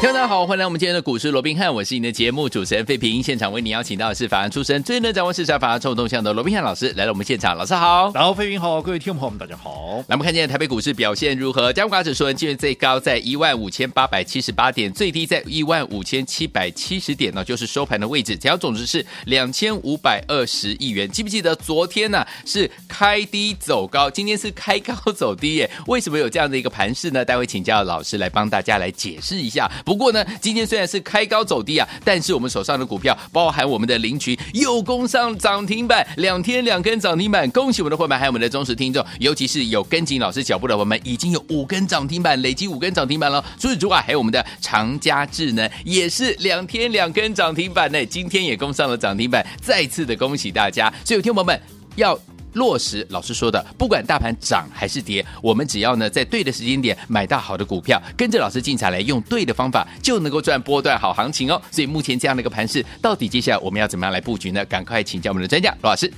听众大家好，欢迎来我们今天的股市罗宾汉，我是你的节目主持人费平。现场为你邀请到的是法案出身、最能掌握市场法案臭动向的罗宾汉老师来到我们现场，老师好。然后费平好，各位听众朋友们大家好。来，我们看见台北股市表现如何？加权指数今日最高在一万五千八百七十八点，最低在一万五千七百七十点呢，就是收盘的位置。成交总值是两千五百二十亿元。记不记得昨天呢、啊、是开低走高，今天是开高走低耶？为什么有这样的一个盘势呢？待会请教老师来帮大家来解释一下。不过呢，今天虽然是开高走低啊，但是我们手上的股票，包含我们的林群，又攻上涨停板，两天两根涨停板，恭喜我们的伙伴，还有我们的忠实听众，尤其是有跟紧老师脚步的伙伴，已经有五根涨停板，累计五根涨停板了。除此之外，还有我们的长佳智能，也是两天两根涨停板呢，今天也攻上了涨停板，再次的恭喜大家。所以，听友们要。落实老师说的，不管大盘涨还是跌，我们只要呢在对的时间点买到好的股票，跟着老师进场来用对的方法，就能够赚波段好行情哦。所以目前这样的一个盘势，到底接下来我们要怎么样来布局呢？赶快请教我们的专家罗老师。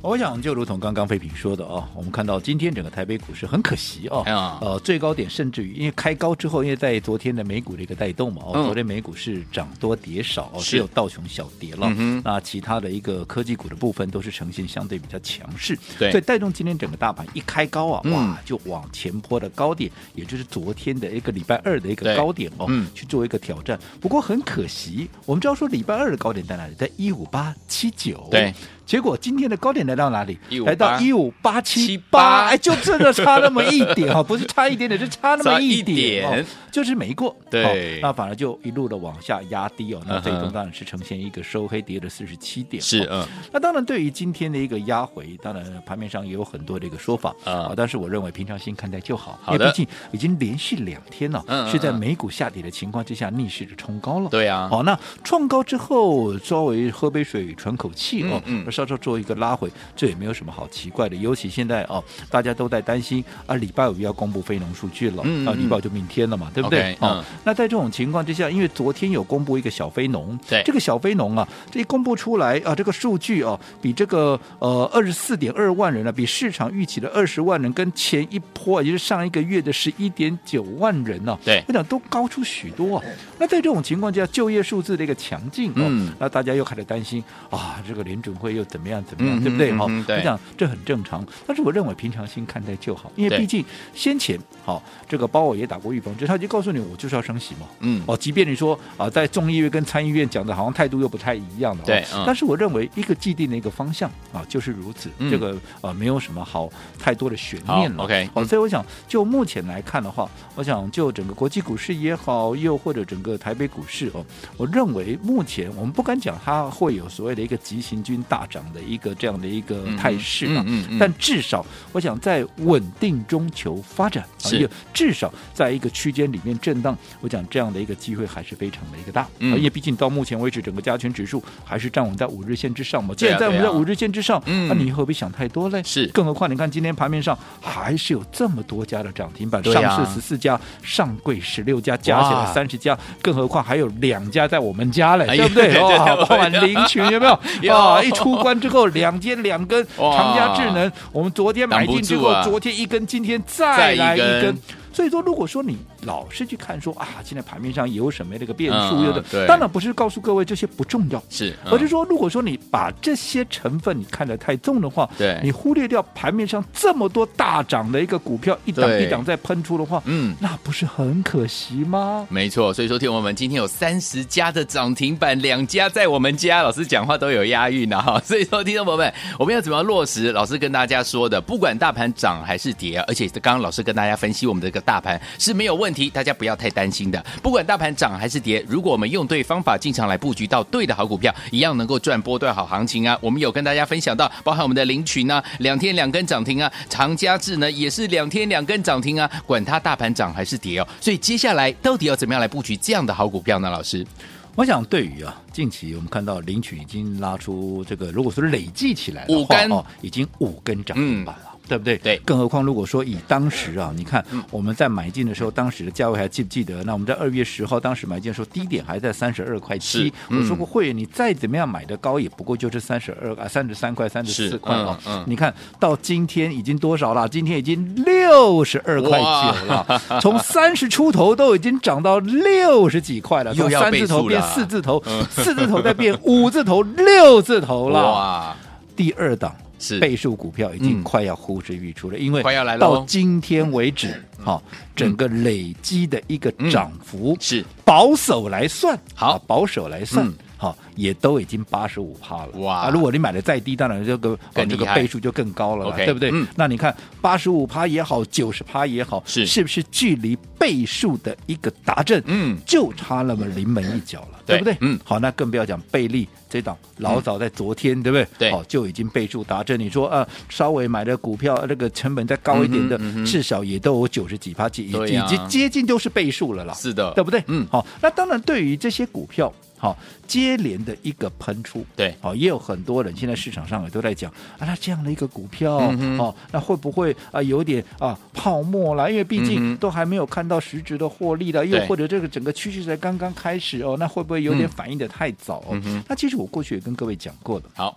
我想就如同刚刚费平说的啊，我们看到今天整个台北股市很可惜啊，呃，最高点甚至于因为开高之后，因为在昨天的美股的一个带动嘛，哦，昨天美股是涨多跌少，只有道琼小跌了，那其他的一个科技股的部分都是呈现相对比较强势，对，所以带动今天整个大盘一开高啊，哇，就往前坡的高点，也就是昨天的一个礼拜二的一个高点哦，去做一个挑战。不过很可惜，我们知道说礼拜二的高点在哪里？在一五八七九，对。结果今天的高点来到哪里？来到一五八七八，哎，就真的差那么一点哈，不是差一点点，是差那么一点，哦，就是没过。对，那反而就一路的往下压低哦，那最终当然是呈现一个收黑跌的四十七点。是嗯，那当然对于今天的一个压回，当然盘面上也有很多的一个说法啊，但是我认为平常心看待就好，因为毕竟已经连续两天了，是在美股下跌的情况之下逆势的冲高了。对啊，好，那创高之后稍微喝杯水喘口气哦，嗯。稍稍做一个拉回，这也没有什么好奇怪的。尤其现在哦，大家都在担心啊，礼拜五要公布非农数据了，嗯嗯、啊，礼拜就明天了嘛，对不对？哦、嗯，那在这种情况之下，因为昨天有公布一个小非农，对，这个小非农啊，这一公布出来啊，这个数据啊，比这个呃二十四点二万人呢、啊，比市场预期的二十万人，跟前一波也就是上一个月的十一点九万人呢、啊，对，我想都高出许多啊。那在这种情况之下，就业数字的一个强劲，嗯，那大家又开始担心啊，这个联准会又。怎么样？怎么样？对不对？哈，我想这很正常。但是我认为平常心看待就好，因为毕竟先前好这个鲍尔也打过预防针，他就告诉你，我就是要升息嘛。嗯，哦，即便你说啊，在众议院跟参议院讲的好像态度又不太一样的，对。但是我认为一个既定的一个方向啊，就是如此。这个呃，没有什么好太多的悬念了。OK，好，所以我想就目前来看的话，我想就整个国际股市也好，又或者整个台北股市哦，我认为目前我们不敢讲它会有所谓的一个急行军大涨。的一个这样的一个态势啊，但至少我想在稳定中求发展，是。至少在一个区间里面震荡，我讲这样的一个机会还是非常的一个大，因为毕竟到目前为止整个加权指数还是站稳在五日线之上嘛，既然在我们在五日线之上，那你何必想太多嘞？是，更何况你看今天盘面上还是有这么多家的涨停板，上市十四家，上柜十六家，加起来三十家，更何况还有两家在我们家嘞，对不对？哇，万林群有没 有？哇，一出。关之后 两间两根长家智能，我们昨天买进之后，昨天一根，今天再来一根。所以说，如果说你老是去看说啊，现在盘面上有什么那个变数，有的、嗯，当然不是告诉各位这些不重要，是，嗯、而是说，如果说你把这些成分你看得太重的话，对，你忽略掉盘面上这么多大涨的一个股票一档一档在喷出的话，嗯，那不是很可惜吗？没错，所以说，听我们今天有三十家的涨停板，两家在我们家，老师讲话都有押韵的哈。所以说，听众朋友们，我们要怎么样落实老师跟大家说的？不管大盘涨还是跌，而且刚刚老师跟大家分析我们这个。大盘是没有问题，大家不要太担心的。不管大盘涨还是跌，如果我们用对方法进场来布局到对的好股票，一样能够赚波段好行情啊！我们有跟大家分享到，包含我们的林群啊，两天两根涨停啊，长佳智呢也是两天两根涨停啊，管它大盘涨还是跌哦。所以接下来到底要怎么样来布局这样的好股票呢？老师，我想对于啊，近期我们看到领取已经拉出这个，如果说累计起来的话，五根哦，已经五根涨停板了。对不对？对。更何况如果说以当时啊，你看我们在买进的时候，当时的价位还记不记得？那我们在二月十号当时买进的时候，低点还在三十二块七。我说过，会员你再怎么样买的高，也不过就是三十二啊，三十三块、三十四块啊。嗯。你看到今天已经多少了？今天已经六十二块九了，从三十出头都已经涨到六十几块了，从三字头变四字头，四字头再变五字头、六字头了。哇！第二档。是。倍数股票已经快要呼之欲出了，嗯、因为快要来了到今天为止，哈、嗯，整个累积的一个涨幅是。保守来算，好，保守来算。嗯好，也都已经八十五趴了哇！啊，如果你买的再低，当然这个这个倍数就更高了，okay, 对不对？嗯、那你看八十五趴也好，九十趴也好，是是不是距离倍数的一个达阵，嗯，就差那么临门一脚了，嗯、对不对？嗯，好，那更不要讲倍利这档，老早在昨天，嗯、对不对？对，好，就已经倍数达阵。你说啊，稍微买的股票那个成本再高一点的，至少也都有九十几趴，已已经接近都是倍数了啦，是的，对不对？嗯，好，那当然对于这些股票。好，接连的一个喷出，对，好，也有很多人现在市场上也都在讲啊，那这样的一个股票，哦、嗯，那会不会啊有点啊泡沫了？因为毕竟都还没有看到实质的获利了，嗯、又或者这个整个趋势才刚刚开始哦，那会不会有点反应的太早？嗯、那其实我过去也跟各位讲过的，好，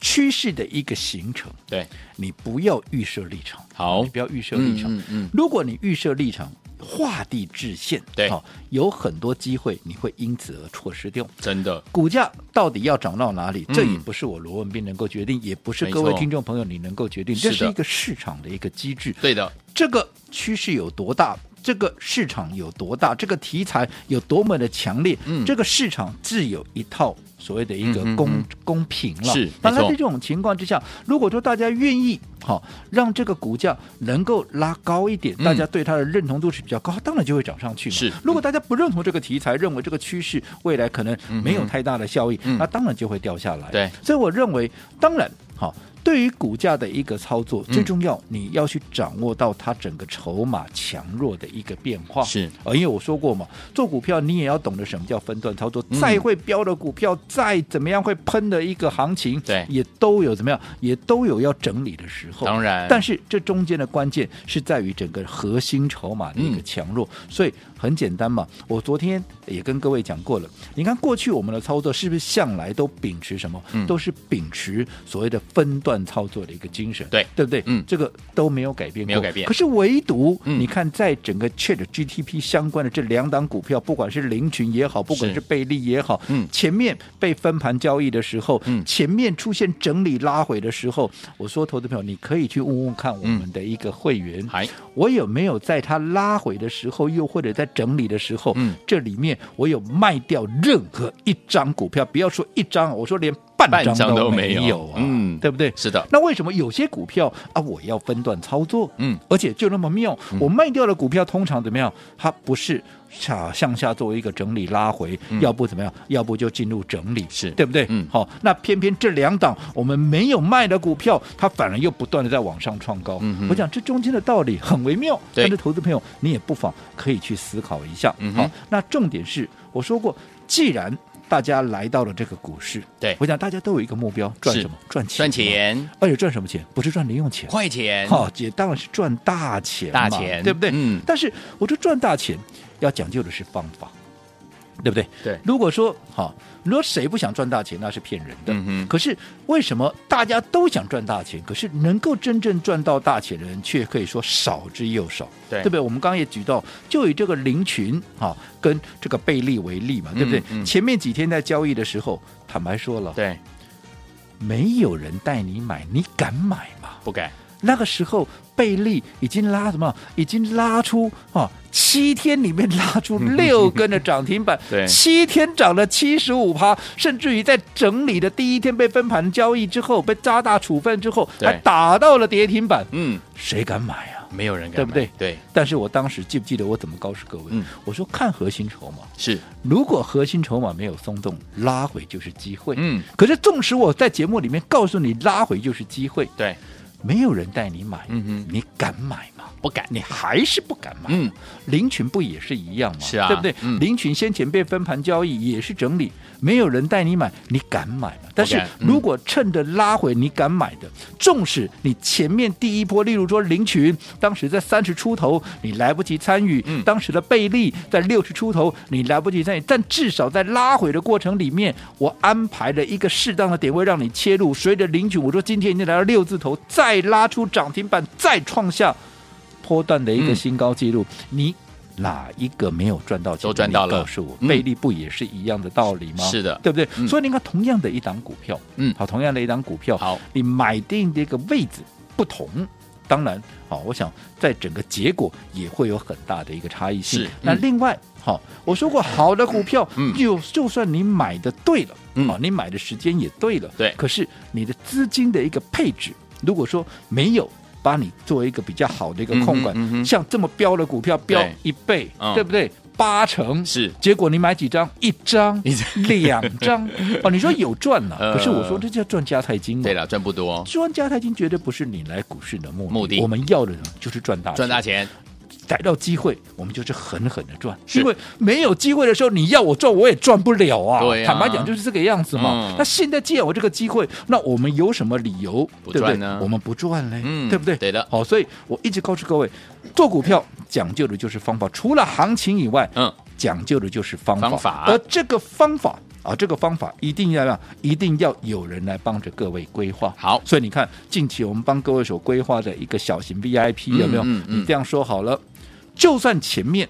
趋势的一个形成，对，你不要预设立场，好，你不要预设立场，嗯，嗯嗯，如果你预设立场。画地制限，对，好，有很多机会你会因此而错失掉。真的，股价到底要涨到哪里？嗯、这也不是我罗文斌能够决定，也不是各位听众朋友你能够决定，这是一个市场的一个机制。对的，这个趋势有多大？这个市场有多大？这个题材有多么的强烈？嗯，这个市场自有一套所谓的一个公、嗯、公平了。是，当然在这种情况之下，如果说大家愿意。好，让这个股价能够拉高一点，大家对它的认同度是比较高，嗯、当然就会涨上去。是，如果大家不认同这个题材，认为这个趋势未来可能没有太大的效益，嗯、那当然就会掉下来。对，所以我认为，当然好。对于股价的一个操作，最重要你要去掌握到它整个筹码强弱的一个变化。是啊，因为我说过嘛，做股票你也要懂得什么叫分段操作。再会标的股票，再怎么样会喷的一个行情，对，也都有怎么样，也都有要整理的时候。当然，但是这中间的关键是在于整个核心筹码的一个强弱。所以很简单嘛，我昨天也跟各位讲过了。你看过去我们的操作是不是向来都秉持什么？嗯都是秉持所谓的分段。操作的一个精神，对对不对？嗯，这个都没有改变过，没有改变。可是唯独你看，在整个 Chat GTP 相关的这两档股票，不管是林群也好，不管是贝利也好，嗯，前面被分盘交易的时候，嗯，前面出现整理拉回的时候，我说，投资朋友，你可以去问问看我们的一个会员，我有没有在他拉回的时候，又或者在整理的时候，嗯，这里面我有卖掉任何一张股票，不要说一张，我说连。半张都没有啊，嗯，对不对？是的。那为什么有些股票啊，我要分段操作？嗯，而且就那么妙，我卖掉的股票通常怎么样？它不是下向下作为一个整理拉回，要不怎么样？要不就进入整理，是对不对？嗯，好。那偏偏这两档我们没有卖的股票，它反而又不断的在往上创高。嗯，我讲这中间的道理很微妙，但是投资朋友你也不妨可以去思考一下。嗯，好。那重点是我说过，既然大家来到了这个股市，对，我想大家都有一个目标，赚什么？赚钱。赚钱，而且赚什么钱？不是赚零用钱，快钱。好，也当然是赚大钱，大钱，对不对？嗯。但是，我说赚大钱要讲究的是方法。对不对？对，如果说好，如果谁不想赚大钱，那是骗人的。可是为什么大家都想赚大钱，可是能够真正赚到大钱的人却可以说少之又少？对，对不对？我们刚刚也举到，就以这个林群啊，跟这个贝利为例嘛，对不对？嗯嗯。前面几天在交易的时候，坦白说了，对，没有人带你买，你敢买吗？不敢。那个时候，倍利已经拉什么？已经拉出啊，七天里面拉出 六根的涨停板，对，七天涨了七十五趴，甚至于在整理的第一天被分盘交易之后，被渣大处分之后，还打到了跌停板。嗯，谁敢买啊？没有人敢，对不对？对。但是我当时记不记得我怎么告诉各位？嗯，我说看核心筹码是，如果核心筹码没有松动，拉回就是机会。嗯，可是纵使我在节目里面告诉你拉回就是机会，对。没有人带你买，嗯哼，你敢买吗？不敢，你还是不敢买。嗯，林群不也是一样吗？是啊，对不对？嗯，林群先前被分盘交易也是整理，没有人带你买，你敢买吗？但是如果趁着拉回你敢买的，纵使你前面第一波，例如说林群当时在三十出头，你来不及参与；嗯，当时的贝利在六十出头，你来不及参与。但至少在拉回的过程里面，我安排了一个适当的点位让你切入。随着林群，我说今天已经来到六字头，再拉出涨停板，再创下。波段的一个新高记录，嗯，你哪一个没有赚到钱？都赚到了。告诉我，贝利不也是一样的道理吗？是的，对不对？嗯，所以你看，同样的一档股票，嗯，好，同样的一档股票，好，你买定的一个位置不同，当然，好，我想在整个结果也会有很大的一个差异性。是，那另外，好，我说过，好的股票，嗯，就就算你买的对了，嗯，好，你买的时间也对了，对，可是你的资金的一个配置，如果说没有。把你作为一个比较好的一个控管，嗯嗯、像这么标的股票标一倍，对，不对？八成是，结果你买几张？一张、两张 哦，你说有赚了、啊，可是我说这叫赚加太金嘛。对了，赚不多，赚加太金绝对不是你来股市的目的，目的我们要的呢就是赚大赚大钱。逮到机会，我们就是狠狠的赚。因为没有机会的时候，你要我赚，我也赚不了啊。对啊，坦白讲就是这个样子嘛。嗯、那现在既然有这个机会，那我们有什么理由不赚呢？对不对？我们不赚嘞，嗯，对不对？对的。好，所以我一直告诉各位，做股票讲究的就是方法，除了行情以外，嗯，讲究的就是方法。方法。而这个方法啊，这个方法一定要让，一定要有人来帮着各位规划。好，所以你看，近期我们帮各位所规划的一个小型 VIP 有没有？嗯嗯嗯、你这样说好了。就算前面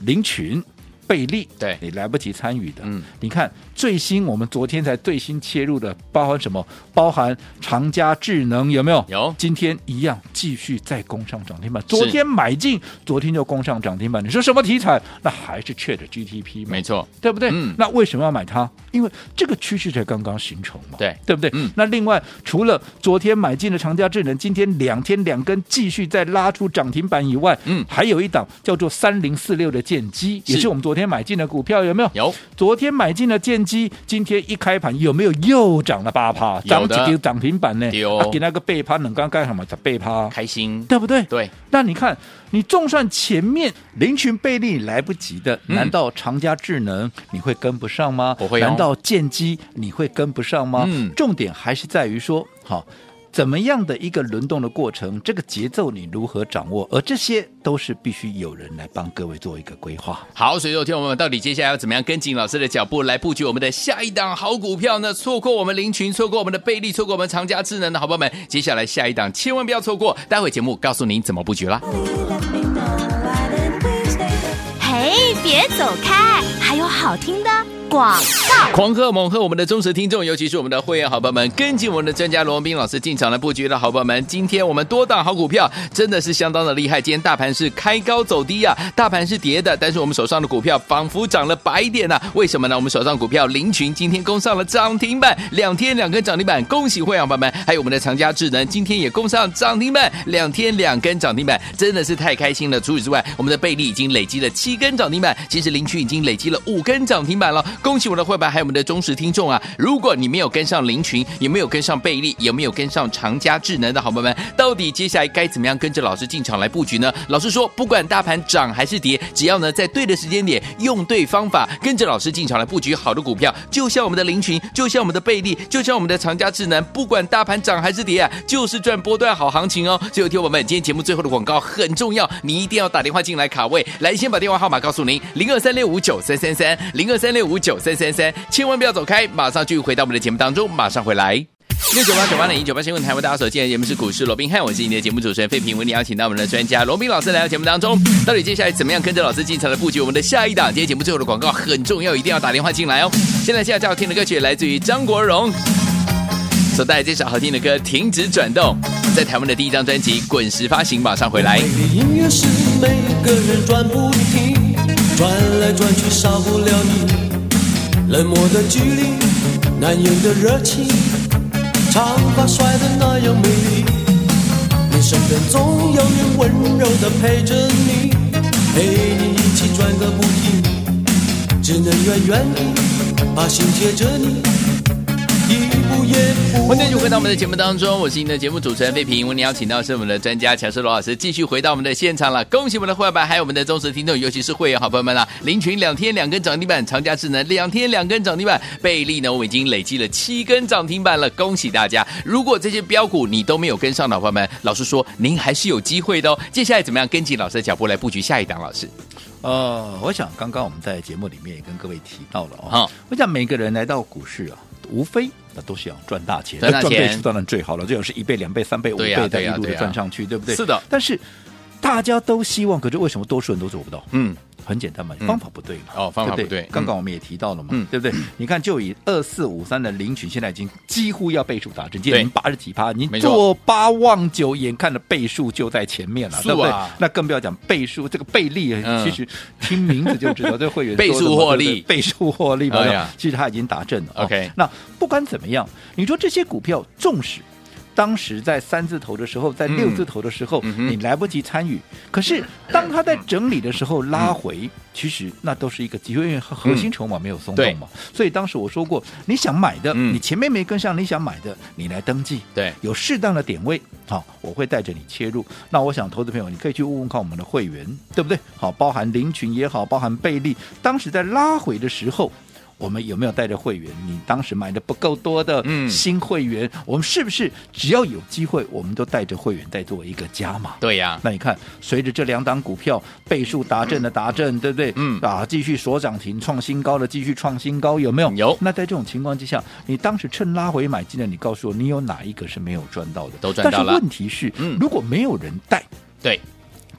林群、贝利，对你来不及参与的，嗯，你看最新我们昨天才最新切入的，包含什么？包含长佳智能有没有？有，今天一样继续再攻上涨停板。昨天买进，昨天就攻上涨停板。你说什么题材？那还是 ChatGPT 没错，对不对？嗯，那为什么要买它？因为这个趋势才刚刚形成嘛，对对不对？嗯，那另外除了昨天买进的长佳智能，今天两天两根继续再拉出涨停板以外，嗯，还有一档叫做三零四六的剑机，也是我们昨天买进的股票，有没有？有。昨天买进的建机，今天一开盘有没有又涨了八趴？涨几个涨停板呢？有。啊、给那个背趴，能刚干什么？在背趴，开心，对不对？对。那你看，你纵算前面林群贝利来不及的，嗯、难道长佳智能你会跟不上吗？不会、哦。难道建机你会跟不上吗？嗯。重点还是在于说，好。怎么样的一个轮动的过程，这个节奏你如何掌握？而这些都是必须有人来帮各位做一个规划。好，所以说听我们到底接下来要怎么样跟紧老师的脚步来布局我们的下一档好股票呢？错过我们林群，错过我们的贝利，错过我们长佳智能的好朋友们，接下来下一档千万不要错过。待会节目告诉您怎么布局啦。嘿，别走开，还有好听的。广告，狂贺猛贺我们的忠实听众，尤其是我们的会员好朋友们，跟紧我们的专家罗文斌老师进场来布局的好朋友们，今天我们多档好股票真的是相当的厉害。今天大盘是开高走低啊，大盘是跌的，但是我们手上的股票仿佛涨了百点呐、为什么呢？我们手上股票林群今天攻上了涨停板，两天两根涨停板，恭喜会员朋友们。还有我们的长佳智能今天也攻上涨停板，两天两根涨停板，真的是太开心了。除此之外，我们的贝利已经累积了七根涨停板，其实林群已经累积了五根涨停板了。恭喜我的会员，还有我们的忠实听众啊！如果你没有跟上林群，也没有跟上贝利，也没有跟上长佳智能的好朋友们，到底接下来该怎么样跟着老师进场来布局呢？老师说，不管大盘涨还是跌，只要呢在对的时间点，用对方法，跟着老师进场来布局好的股票，就像我们的林群，就像我们的贝利，就像我们的长佳智能，不管大盘涨还是跌啊，就是赚波段好行情哦！最后，听我们今天节目最后的广告很重要，你一定要打电话进来卡位，来先把电话号码告诉您：零二三六五九三三三，零二三六五九三三。三，千万不要走开，马上就回到我们的节目当中，马上回来。六九八九八零一九八新闻台为大家所见的节目是股市罗宾汉，我是你的节目主持人费平，为你邀请到我们的专家罗宾老师来到节目当中。到底接下来怎么样跟着老师进场来布局我们的下一档？今天节目最后的广告很重要，一定要打电话进来哦。现在现在最好听的歌曲来自于张国荣所带来这首好听的歌《停止转动》，在台湾的第一张专辑《滚石》发行，马上回来。音乐是每个人转不停，转来转去少不了。冷漠的距离，难掩的热情，长发甩的那样美丽。你身边总有人温柔的陪着你，陪你一起转个不停。只能远远的把心贴着你，欢迎继续回到我们的节目当中，我是您的节目主持人费平。为您邀请到是我们的专家乔世罗老师，继续回到我们的现场了。恭喜我们的会员们，还有我们的忠实听众，尤其是会员好朋友们啦！林群两天两根涨停板，长佳智能两天两根涨停板，贝利呢，我们已经累积了七根涨停板了，恭喜大家！如果这些标股你都没有跟上的朋友们，老实说，您还是有机会的哦。接下来怎么样跟紧老师的脚步来布局下一档？老师？呃，我想刚刚我们在节目里面也跟各位提到了哦。好，我想每个人来到股市啊，无非那都是要赚大钱，赚大钱，赚倍数当然最好了，最好是一倍、两倍、三倍、五倍再一路的赚上去，对不对？是的。但是大家都希望，可是为什么多数人都做不到？嗯。很简单嘛，方法不对嘛。哦，方法不对。刚刚我们也提到了嘛，对不对？你看，就以二四五三的领取，现在已经几乎要倍数打正，今天已经八十几趴，你做八望九，眼看的倍数就在前面了，对不对？那更不要讲倍数，这个倍利，其实听名字就知道，这会员倍数获利，倍数获利嘛。其实他已经达阵了。OK，那不管怎么样，你说这些股票纵使。当时在三字头的时候，在六字头的时候，嗯、你来不及参与。可是当他在整理的时候拉回，嗯、其实那都是一个机会，因为核心筹码没有松动嘛。嗯、所以当时我说过，你想买的，嗯、你前面没跟上，你想买的，你来登记。对，有适当的点位，好，我会带着你切入。那我想，投资朋友，你可以去问问看我们的会员，对不对？好，包含林群也好，包含贝利，当时在拉回的时候。我们有没有带着会员？你当时买的不够多的新会员，嗯、我们是不是只要有机会，我们都带着会员再做一个加码？对呀。那你看，随着这两档股票倍数达阵的达阵，对不对？嗯。啊，继续锁涨停创新高的继续创新高，有没有？有。那在这种情况之下，你当时趁拉回买进的，你告诉我，你有哪一个是没有赚到的？都赚到了。但是问题是，嗯、如果没有人带，对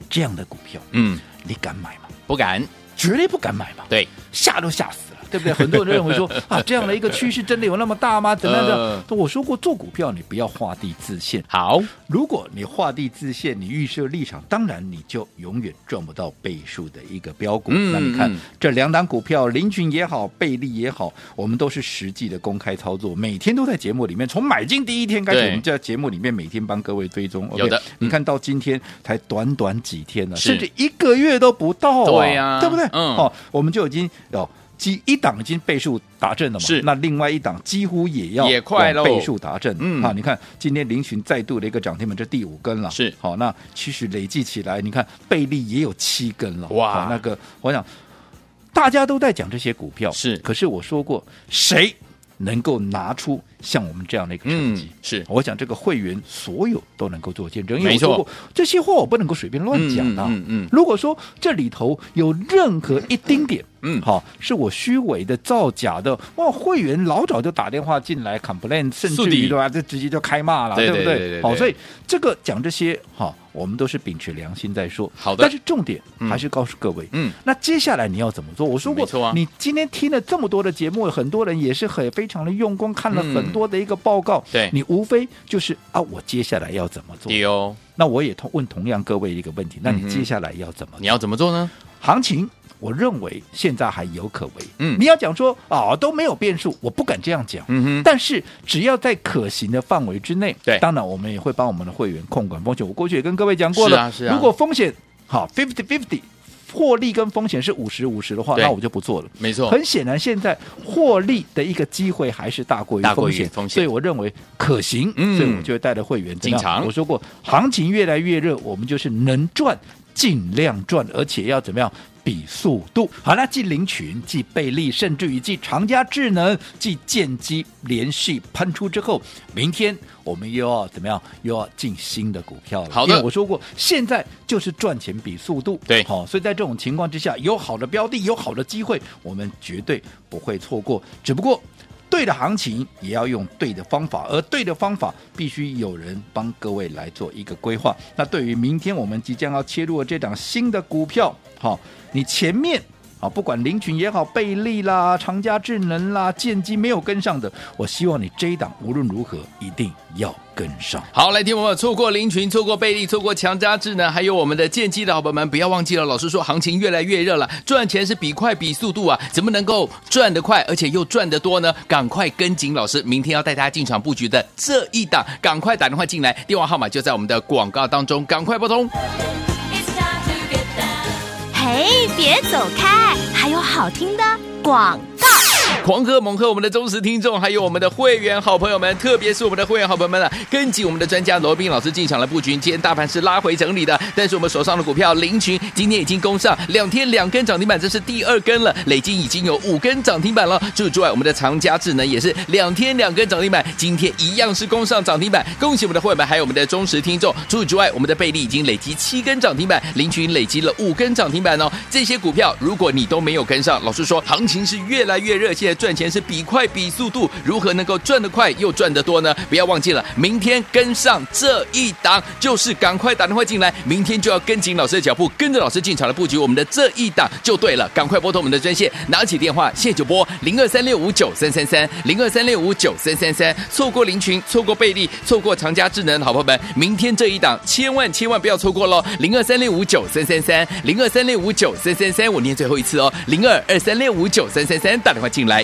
这样的股票，嗯，你敢买吗？不敢，绝对不敢买嘛。对，吓都吓死了。对不对？很多人认为说 啊，这样的一个趋势真的有那么大吗？怎么样的？我说过，做股票你不要画地自限。好，如果你画地自限，你预设立场，当然你就永远赚不到倍数的一个标股。嗯、那你看这两档股票，林群也好，贝利也好，我们都是实际的公开操作，每天都在节目里面，从买进第一天开始，对我们在节目里面每天帮各位追踪。有的，你看到今天才短短几天呢，是甚至一个月都不到、啊，对呀、啊，对不对？嗯，哦，我们就已经有。即一档已经倍数达阵了嘛？是，那另外一档几乎也要也快了倍数达阵。嗯，啊，你看今天凌群再度的一个涨停板，这第五根了。是，好，那其实累计起来，你看倍利也有七根了。哇，那个我想大家都在讲这些股票，是，可是我说过谁？能够拿出像我们这样的一个成绩，嗯、是我想这个会员所有都能够做见证，因为我说过这些话我不能够随便乱讲的。嗯，嗯，嗯，如果说这里头有任何一丁点，嗯，好，是我虚伪的、造假的，哇，会员老早就打电话进来 complain，甚至于对吧，这直接就开骂了，对不对？好，所以这个讲这些哈。我们都是秉持良心在说，好的。但是重点还是告诉各位，嗯，那接下来你要怎么做？我说过，啊、你今天听了这么多的节目，很多人也是很非常的用功，看了很多的一个报告，对、嗯，你无非就是啊，我接下来要怎么做？那我也同问同样各位一个问题，那你接下来要怎么做？你要怎么做呢？行情。我认为现在还有可为。嗯，你要讲说啊、哦、都没有变数，我不敢这样讲。嗯哼，但是只要在可行的范围之内，对，当然我们也会帮我们的会员控管风险。我过去也跟各位讲过了，是啊，是啊，如果风险好 fifty fifty，获利跟风险是五十五十的话，那我就不做了。没错，很显然现在获利的一个机会还是大过于风险，风险，所以我认为可行。嗯，所以我就会带着会员进场。我说过，行情越来越热，我们就是能赚尽量赚，而且要怎么样？比速度好，了继凌群、继贝利，甚至于继长家智能、继建机连续喷出之后，明天我们又要怎么样？又要进新的股票了。好的，因为我说过，现在就是赚钱比速度。对，好，所以在这种情况之下，有好的标的，有好的机会，我们绝对不会错过。只不过。对的行情也要用对的方法，而对的方法必须有人帮各位来做一个规划。那对于明天我们即将要切入的这档新的股票，好，你前面。啊，不管林群也好，贝利啦、长加智能啦、建机没有跟上的，我希望你这一档无论如何一定要跟上。好，来听我们错过林群、错过贝利、错过强加智能，还有我们的建机的好朋友们，不要忘记了。老师说，行情越来越热了，赚钱是比快比速度啊，怎么能够赚得快，而且又赚得多呢？赶快跟紧老师，明天要带大家进场布局的这一档，赶快打电话进来，电话号码就在我们的广告当中，赶快拨通。嘿，别走开，好听的广。狂贺猛贺我们的忠实听众，还有我们的会员好朋友们，特别是我们的会员好朋友们啊，跟紧我们的专家罗宾老师进场来布局。今天大盘是拉回整理的，但是我们手上的股票林群今天已经攻上两天两根涨停板，这是第二根了，累计已经有五根涨停板了。除此之外，我们的长佳智能也是两天两根涨停板，今天一样是攻上涨停板。恭喜我们的会员们，还有我们的忠实听众。除此之外，我们的贝利已经累积七根涨停板，林群累积了五根涨停板哦。这些股票如果你都没有跟上，老实说，行情是越来越热，现在赚钱是比快比速度，如何能够赚得快又赚得多呢？不要忘记了，明天跟上这一档，就是赶快打电话进来，明天就要跟紧老师的脚步，跟着老师进场来布局我们的这一档就对了。赶快拨通我们的专线，拿起电话，现在就拨零二三六五九三三三零二三六五九三三三。错过林群，错过贝利，错过长佳智能，好朋友们，明天这一档千万千万不要错过喽！零二三六五九三三三零二三六五九三三三，我念最后一次哦，零二二三六五九三三三，打电话进来